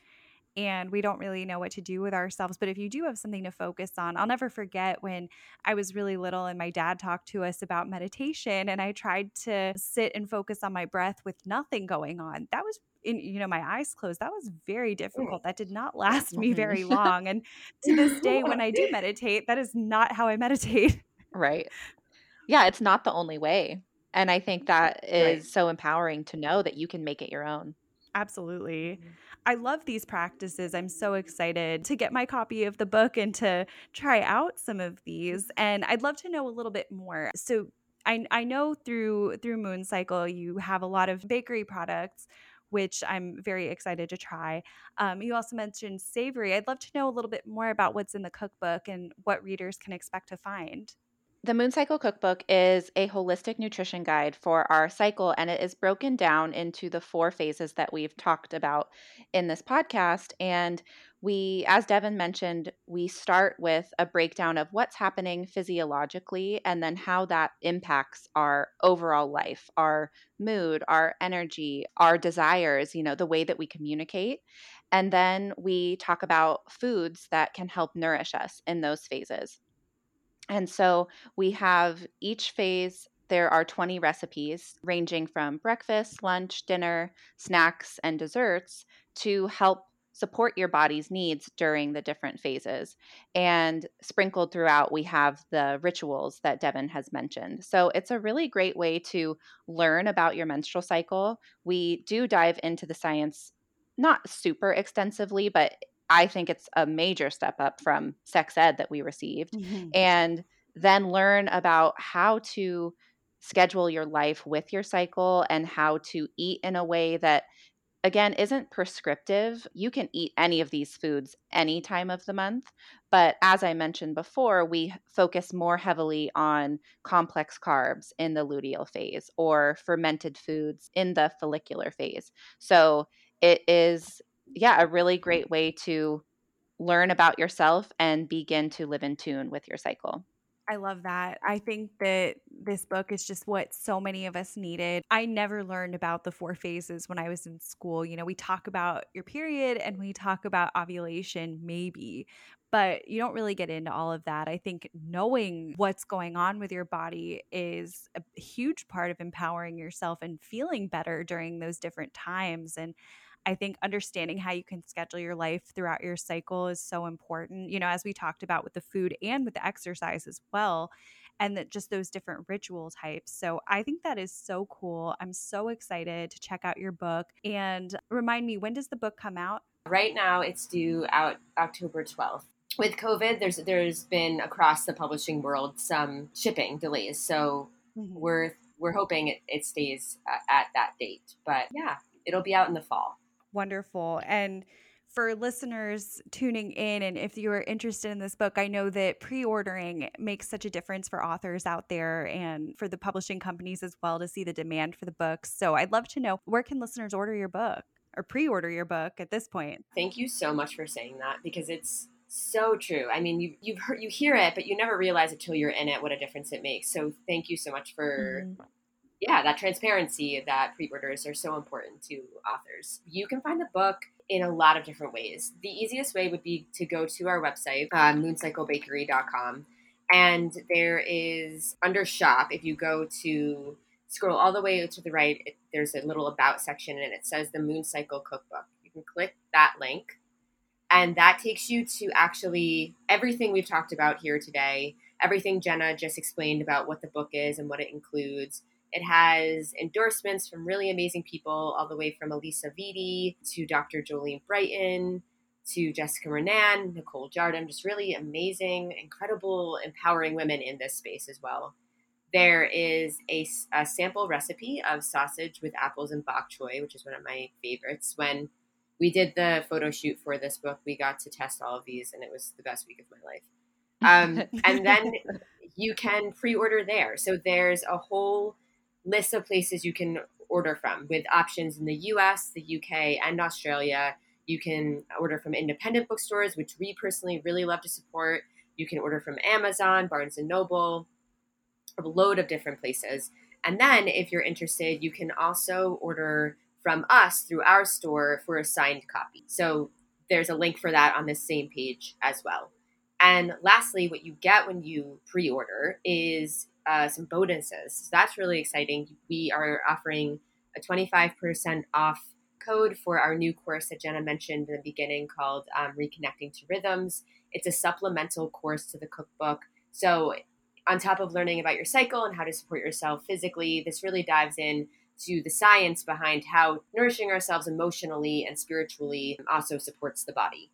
and we don't really know what to do with ourselves. But if you do have something to focus on, I'll never forget when I was really little and my dad talked to us about meditation, and I tried to sit and focus on my breath with nothing going on. That was in you know my eyes closed that was very difficult that did not last me very mm-hmm. long and to this day when i do meditate that is not how i meditate right yeah it's not the only way and i think that is right. so empowering to know that you can make it your own absolutely mm-hmm. I love these practices. I'm so excited to get my copy of the book and to try out some of these. And I'd love to know a little bit more. So I, I know through through Moon Cycle you have a lot of bakery products which I'm very excited to try. Um, you also mentioned savory. I'd love to know a little bit more about what's in the cookbook and what readers can expect to find. The Moon Cycle Cookbook is a holistic nutrition guide for our cycle, and it is broken down into the four phases that we've talked about in this podcast. And we, as Devin mentioned, we start with a breakdown of what's happening physiologically and then how that impacts our overall life, our mood, our energy, our desires, you know, the way that we communicate. And then we talk about foods that can help nourish us in those phases. And so we have each phase, there are 20 recipes ranging from breakfast, lunch, dinner, snacks, and desserts to help support your body's needs during the different phases. And sprinkled throughout, we have the rituals that Devin has mentioned. So it's a really great way to learn about your menstrual cycle. We do dive into the science not super extensively, but I think it's a major step up from sex ed that we received. Mm-hmm. And then learn about how to schedule your life with your cycle and how to eat in a way that again isn't prescriptive you can eat any of these foods any time of the month but as i mentioned before we focus more heavily on complex carbs in the luteal phase or fermented foods in the follicular phase so it is yeah, a really great way to learn about yourself and begin to live in tune with your cycle. I love that. I think that this book is just what so many of us needed. I never learned about the four phases when I was in school. You know, we talk about your period and we talk about ovulation, maybe, but you don't really get into all of that. I think knowing what's going on with your body is a huge part of empowering yourself and feeling better during those different times. And I think understanding how you can schedule your life throughout your cycle is so important. You know, as we talked about with the food and with the exercise as well, and that just those different ritual types. So I think that is so cool. I'm so excited to check out your book. And remind me, when does the book come out? Right now, it's due out October 12th with COVID, there's there's been across the publishing world some shipping delays. So mm-hmm. we're we're hoping it, it stays uh, at that date. But yeah, it'll be out in the fall. Wonderful. And for listeners tuning in, and if you're interested in this book, I know that pre ordering makes such a difference for authors out there and for the publishing companies as well to see the demand for the books. So I'd love to know where can listeners order your book or pre order your book at this point? Thank you so much for saying that because it's so true. I mean, you you've heard, you hear it, but you never realize it till you're in it what a difference it makes. So thank you so much for mm-hmm yeah, that transparency that pre-orders are so important to authors. You can find the book in a lot of different ways. The easiest way would be to go to our website, uh, mooncyclebakery.com, and there is under shop, if you go to scroll all the way to the right, it, there's a little about section and it says the Moon Cycle Cookbook. You can click that link, and that takes you to actually everything we've talked about here today, everything Jenna just explained about what the book is and what it includes it has endorsements from really amazing people, all the way from Alisa Vitti to Dr. Jolene Brighten to Jessica Renan, Nicole Jardim, just really amazing, incredible, empowering women in this space as well. There is a, a sample recipe of sausage with apples and bok choy, which is one of my favorites. When we did the photo shoot for this book, we got to test all of these, and it was the best week of my life. Um, and then you can pre order there. So there's a whole list of places you can order from with options in the US, the UK, and Australia. You can order from independent bookstores, which we personally really love to support. You can order from Amazon, Barnes and Noble, a load of different places. And then if you're interested, you can also order from us through our store for a signed copy. So there's a link for that on this same page as well. And lastly, what you get when you pre order is uh, some bonuses. So that's really exciting. We are offering a 25% off code for our new course that Jenna mentioned in the beginning called um, Reconnecting to Rhythms. It's a supplemental course to the cookbook. So, on top of learning about your cycle and how to support yourself physically, this really dives in to the science behind how nourishing ourselves emotionally and spiritually also supports the body.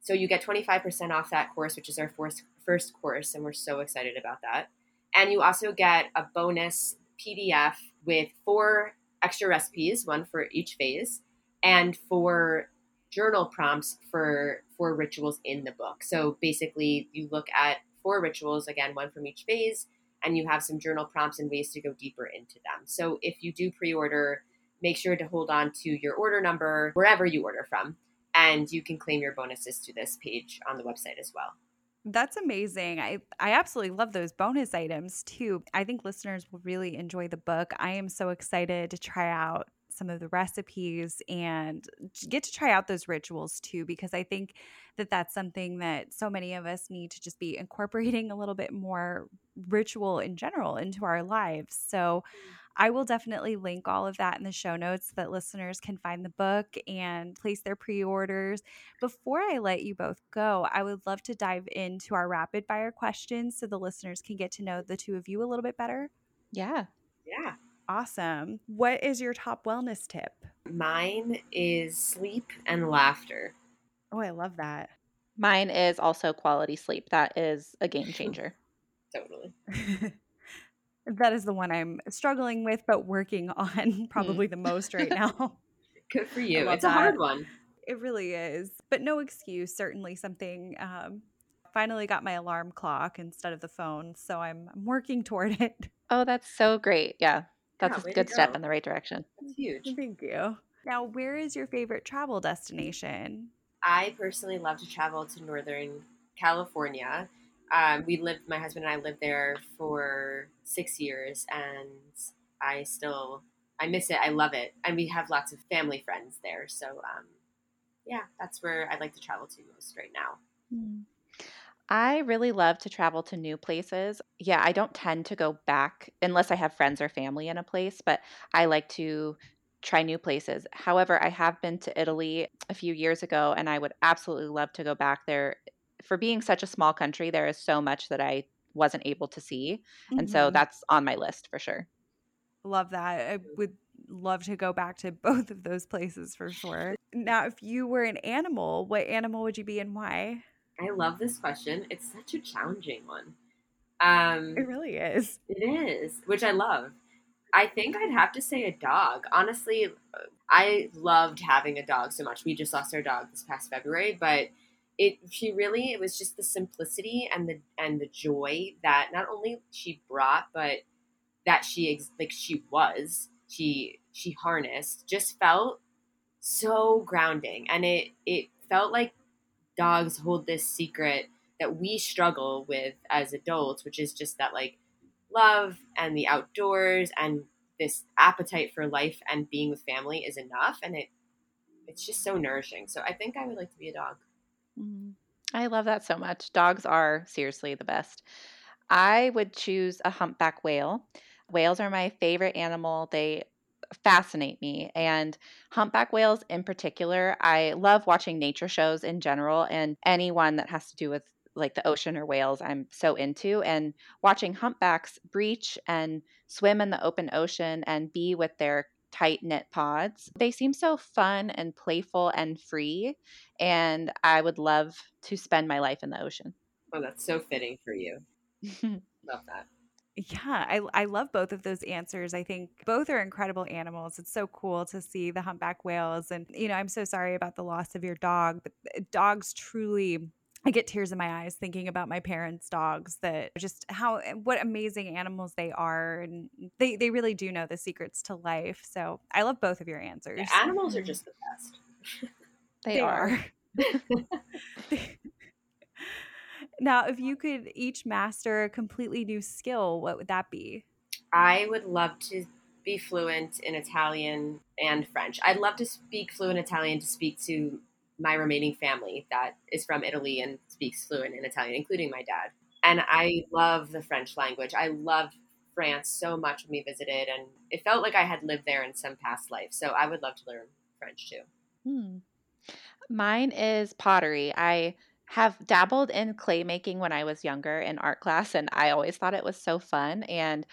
So you get 25% off that course, which is our first, first course, and we're so excited about that. And you also get a bonus PDF with four extra recipes, one for each phase, and four journal prompts for four rituals in the book. So basically, you look at four rituals, again, one from each phase, and you have some journal prompts and ways to go deeper into them. So if you do pre order, make sure to hold on to your order number wherever you order from and you can claim your bonuses to this page on the website as well. That's amazing. I I absolutely love those bonus items too. I think listeners will really enjoy the book. I am so excited to try out some of the recipes and get to try out those rituals too because I think that that's something that so many of us need to just be incorporating a little bit more ritual in general into our lives. So mm. I will definitely link all of that in the show notes so that listeners can find the book and place their pre orders. Before I let you both go, I would love to dive into our rapid fire questions so the listeners can get to know the two of you a little bit better. Yeah. Yeah. Awesome. What is your top wellness tip? Mine is sleep and laughter. Oh, I love that. Mine is also quality sleep. That is a game changer. totally. that is the one I'm struggling with, but working on hmm. probably the most right now. Good for you. It's that. a hard one. It really is, but no excuse. Certainly something. Um, finally got my alarm clock instead of the phone, so I'm, I'm working toward it. Oh, that's so great. Yeah, that's yeah, a good step in the right direction. That's huge. Thank you. Now, where is your favorite travel destination? I personally love to travel to Northern California um, we lived, my husband and I lived there for six years, and I still, I miss it. I love it, and we have lots of family friends there. So, um, yeah, that's where I'd like to travel to most right now. Hmm. I really love to travel to new places. Yeah, I don't tend to go back unless I have friends or family in a place, but I like to try new places. However, I have been to Italy a few years ago and I would absolutely love to go back there for being such a small country, there is so much that I wasn't able to see. Mm-hmm. And so mm-hmm. that's on my list for sure. Love that. I would love to go back to both of those places for sure. Now, if you were an animal, what animal would you be and why? I love this question. It's such a challenging one. Um, it really is. It is, which I love. I think I'd have to say a dog. Honestly, I loved having a dog so much. We just lost our dog this past February, but it she really it was just the simplicity and the and the joy that not only she brought but that she like she was she she harnessed just felt so grounding and it it felt like dogs hold this secret that we struggle with as adults which is just that like love and the outdoors and this appetite for life and being with family is enough and it it's just so nourishing so i think i would like to be a dog Mm-hmm. I love that so much. Dogs are seriously the best. I would choose a humpback whale. Whales are my favorite animal. They fascinate me. And humpback whales in particular, I love watching nature shows in general and anyone that has to do with like the ocean or whales, I'm so into. And watching humpbacks breach and swim in the open ocean and be with their tight knit pods. They seem so fun and playful and free. And I would love to spend my life in the ocean. Oh, that's so fitting for you. love that. Yeah, I, I love both of those answers. I think both are incredible animals. It's so cool to see the humpback whales. And, you know, I'm so sorry about the loss of your dog, but eh, dogs truly I get tears in my eyes thinking about my parents' dogs that just how eh, what amazing animals they are and they they really do know the secrets to life. So, I love both of your answers. Yeah, animals are mm-hmm. just the best. they, they, are. are. now, if you could each master a completely new skill, what would that be? I would love to be fluent in Italian and French. I'd love to speak fluent Italian to speak to my remaining family that is from Italy and speaks fluent in Italian, including my dad. And I love the French language. I love France so much when we visited, and it felt like I had lived there in some past life. So I would love to learn French too. Hmm. Mine is pottery. I have dabbled in clay making when I was younger in art class, and I always thought it was so fun. And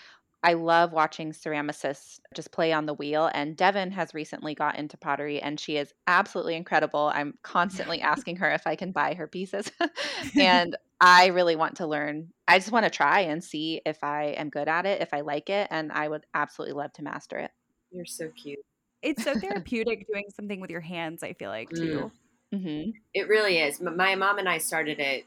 I love watching ceramicists just play on the wheel. And Devin has recently got into pottery and she is absolutely incredible. I'm constantly asking her if I can buy her pieces. and I really want to learn. I just want to try and see if I am good at it, if I like it. And I would absolutely love to master it. You're so cute. It's so therapeutic doing something with your hands, I feel like, too. Mm. Mm-hmm. It really is. My mom and I started it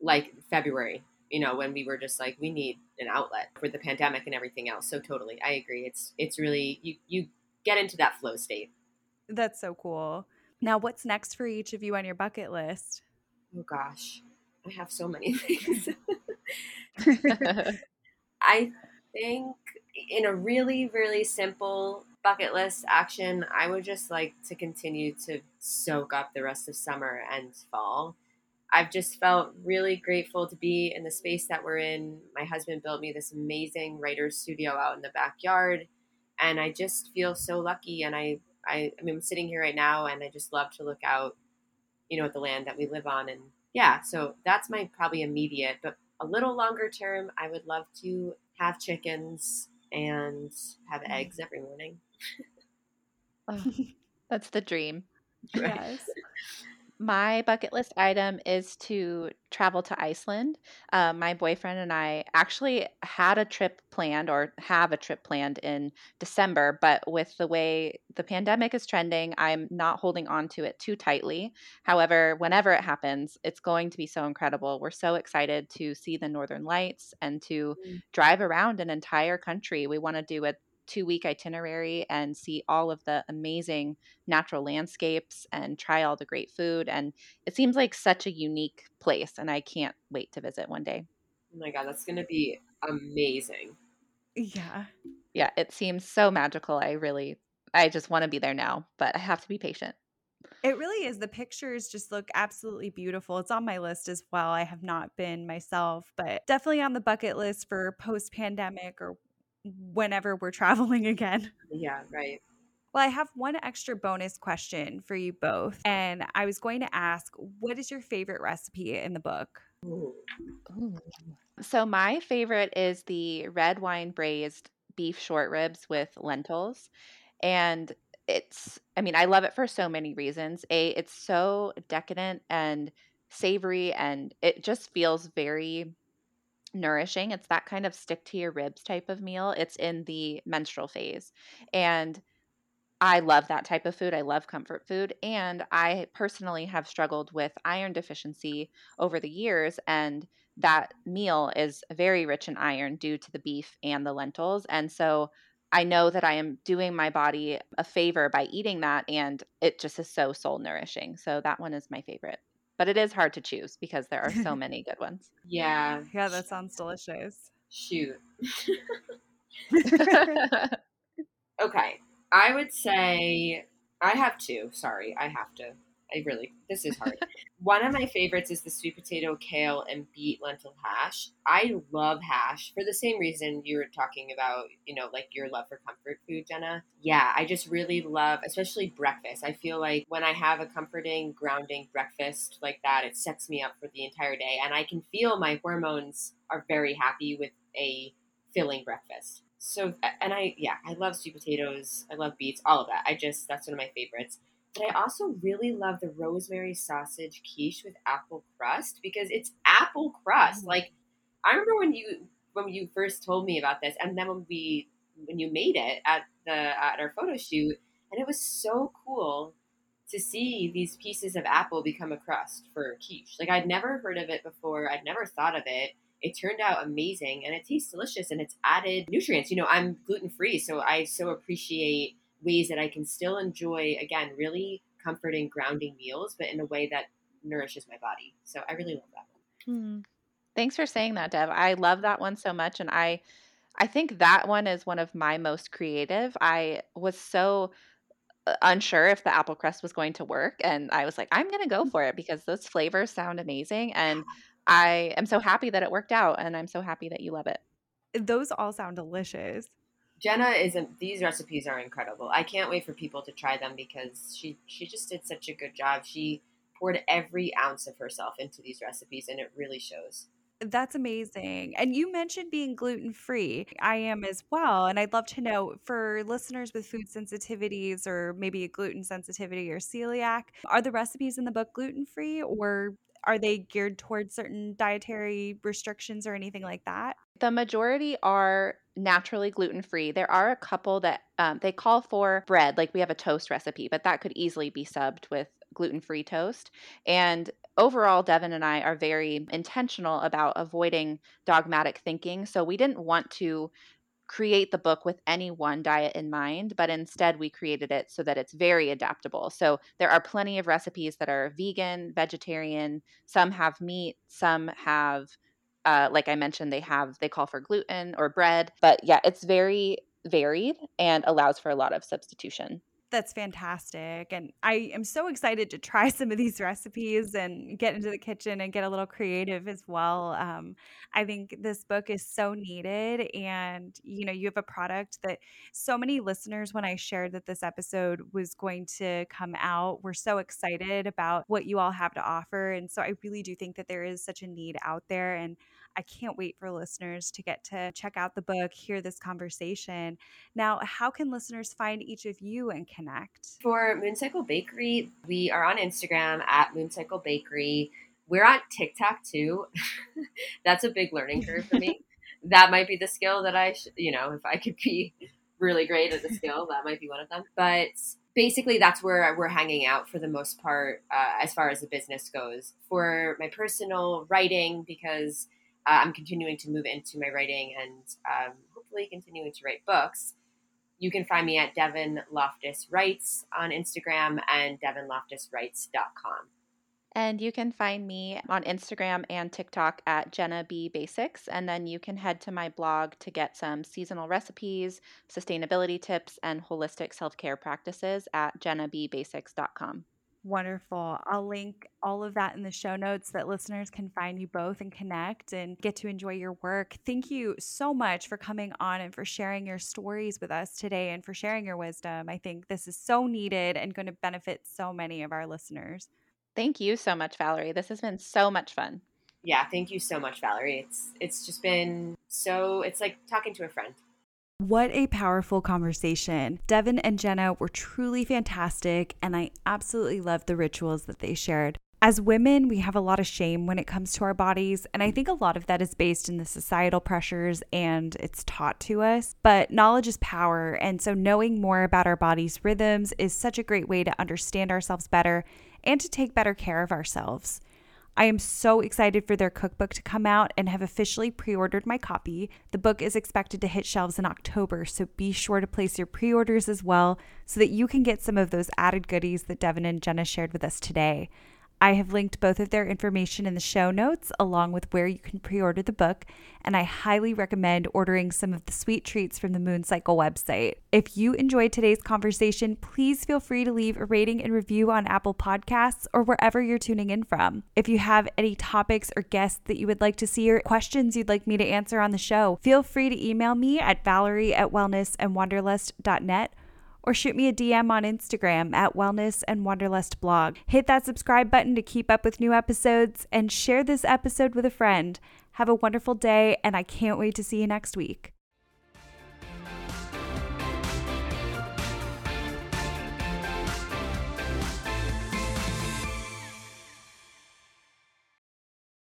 like February you know, when we were just like, we need an outlet for the pandemic and everything else. So totally, I agree. It's it's really you you get into that flow state. That's so cool. Now, what's next for each of you on your bucket list? Oh gosh, I have so many things. I think in a really really simple bucket list action, I would just like to continue to soak up the rest of summer and fall I've just felt really grateful to be in the space that we're in. My husband built me this amazing writer's studio out in the backyard, and I just feel so lucky. And I, I, I mean, I'm sitting here right now, and I just love to look out, you know, at the land that we live on. And yeah, so that's my probably immediate, but a little longer term, I would love to have chickens and have mm. eggs every morning. oh, that's the dream. Right. Yes. My bucket list item is to travel to Iceland. Uh, my boyfriend and I actually had a trip planned or have a trip planned in December, but with the way the pandemic is trending, I'm not holding on to it too tightly. However, whenever it happens, it's going to be so incredible. We're so excited to see the Northern Lights and to mm. drive around an entire country. We want to do it two week itinerary and see all of the amazing natural landscapes and try all the great food. And it seems like such a unique place, and I can't wait to visit one day. Oh my God, that's going to be amazing. Yeah. Yeah, it seems so magical. I really, I just want to be there now, but I have to be patient. It really is. The pictures just look absolutely beautiful. It's on my list as well. I have not been myself, but definitely on the bucket list for post pandemic or whenever we're traveling again. Yeah, right. Well, I have one extra bonus question for you both. And I was going to ask, what is your favorite recipe in the book? Ooh. Ooh. So, my favorite is the red wine braised beef short ribs with lentils. And it's, I mean, I love it for so many reasons. A, it's so decadent and savory, and it just feels very nourishing. It's that kind of stick to your ribs type of meal. It's in the menstrual phase. And I love that type of food. I love comfort food. And I personally have struggled with iron deficiency over the years. And that meal is very rich in iron due to the beef and the lentils. And so I know that I am doing my body a favor by eating that. And it just is so soul nourishing. So that one is my favorite but it is hard to choose because there are so many good ones. Yeah. Yeah, that sounds delicious. Shoot. okay. I would say I have two. Sorry, I have to. I really, this is hard. One of my favorites is the sweet potato, kale, and beet lentil hash. I love hash for the same reason you were talking about, you know, like your love for comfort food, Jenna. Yeah, I just really love, especially breakfast. I feel like when I have a comforting, grounding breakfast like that, it sets me up for the entire day. And I can feel my hormones are very happy with a filling breakfast. So, and I, yeah, I love sweet potatoes. I love beets, all of that. I just, that's one of my favorites. But I also really love the rosemary sausage quiche with apple crust because it's apple crust. Mm. Like I remember when you when you first told me about this, and then when we when you made it at the at our photo shoot, and it was so cool to see these pieces of apple become a crust for quiche. Like I'd never heard of it before. I'd never thought of it. It turned out amazing and it tastes delicious and it's added nutrients. You know, I'm gluten free, so I so appreciate ways that I can still enjoy again really comforting grounding meals, but in a way that nourishes my body. So I really love that one. Hmm. Thanks for saying that, Dev. I love that one so much and I I think that one is one of my most creative. I was so uh, unsure if the apple crust was going to work and I was like, I'm going to go for it because those flavors sound amazing and I am so happy that it worked out and I'm so happy that you love it. Those all sound delicious. Jenna is a, these recipes are incredible. I can't wait for people to try them because she she just did such a good job. She poured every ounce of herself into these recipes and it really shows. That's amazing. And you mentioned being gluten free. I am as well. And I'd love to know for listeners with food sensitivities or maybe a gluten sensitivity or celiac, are the recipes in the book gluten free or are they geared towards certain dietary restrictions or anything like that? The majority are naturally gluten free. There are a couple that um, they call for bread, like we have a toast recipe, but that could easily be subbed with gluten free toast. And overall, Devin and I are very intentional about avoiding dogmatic thinking. So we didn't want to create the book with any one diet in mind, but instead we created it so that it's very adaptable. So there are plenty of recipes that are vegan, vegetarian, some have meat, some have uh, like I mentioned, they have they call for gluten or bread, but yeah, it's very varied and allows for a lot of substitution. That's fantastic. And I am so excited to try some of these recipes and get into the kitchen and get a little creative as well. Um, I think this book is so needed. And, you know, you have a product that so many listeners, when I shared that this episode was going to come out, were so excited about what you all have to offer. And so I really do think that there is such a need out there. And I can't wait for listeners to get to check out the book, hear this conversation. Now, how can listeners find each of you and connect? For Mooncycle Bakery, we are on Instagram at Mooncycle Bakery. We're on TikTok too. That's a big learning curve for me. that might be the skill that I, sh- you know, if I could be really great at the skill, that might be one of them. But basically that's where we're hanging out for the most part uh, as far as the business goes for my personal writing because uh, I'm continuing to move into my writing and um, hopefully continuing to write books. You can find me at Devin Loftus Writes on Instagram and devinloftuswrites.com. And you can find me on Instagram and TikTok at Jenna B Basics. And then you can head to my blog to get some seasonal recipes, sustainability tips, and holistic self care practices at jennabbasics.com. Wonderful. I'll link all of that in the show notes that listeners can find you both and connect and get to enjoy your work. Thank you so much for coming on and for sharing your stories with us today and for sharing your wisdom. I think this is so needed and going to benefit so many of our listeners. Thank you so much, Valerie. This has been so much fun. Yeah, thank you so much, Valerie. It's it's just been so it's like talking to a friend. What a powerful conversation. Devin and Jenna were truly fantastic, and I absolutely loved the rituals that they shared. As women, we have a lot of shame when it comes to our bodies, and I think a lot of that is based in the societal pressures and it's taught to us. But knowledge is power, and so knowing more about our body's rhythms is such a great way to understand ourselves better and to take better care of ourselves. I am so excited for their cookbook to come out and have officially pre ordered my copy. The book is expected to hit shelves in October, so be sure to place your pre orders as well so that you can get some of those added goodies that Devin and Jenna shared with us today. I have linked both of their information in the show notes, along with where you can pre order the book, and I highly recommend ordering some of the sweet treats from the Moon Cycle website. If you enjoyed today's conversation, please feel free to leave a rating and review on Apple Podcasts or wherever you're tuning in from. If you have any topics or guests that you would like to see or questions you'd like me to answer on the show, feel free to email me at valerie at wellnessandwanderlust.net or shoot me a DM on Instagram at Wellness and Wanderlust blog. Hit that subscribe button to keep up with new episodes and share this episode with a friend. Have a wonderful day, and I can't wait to see you next week.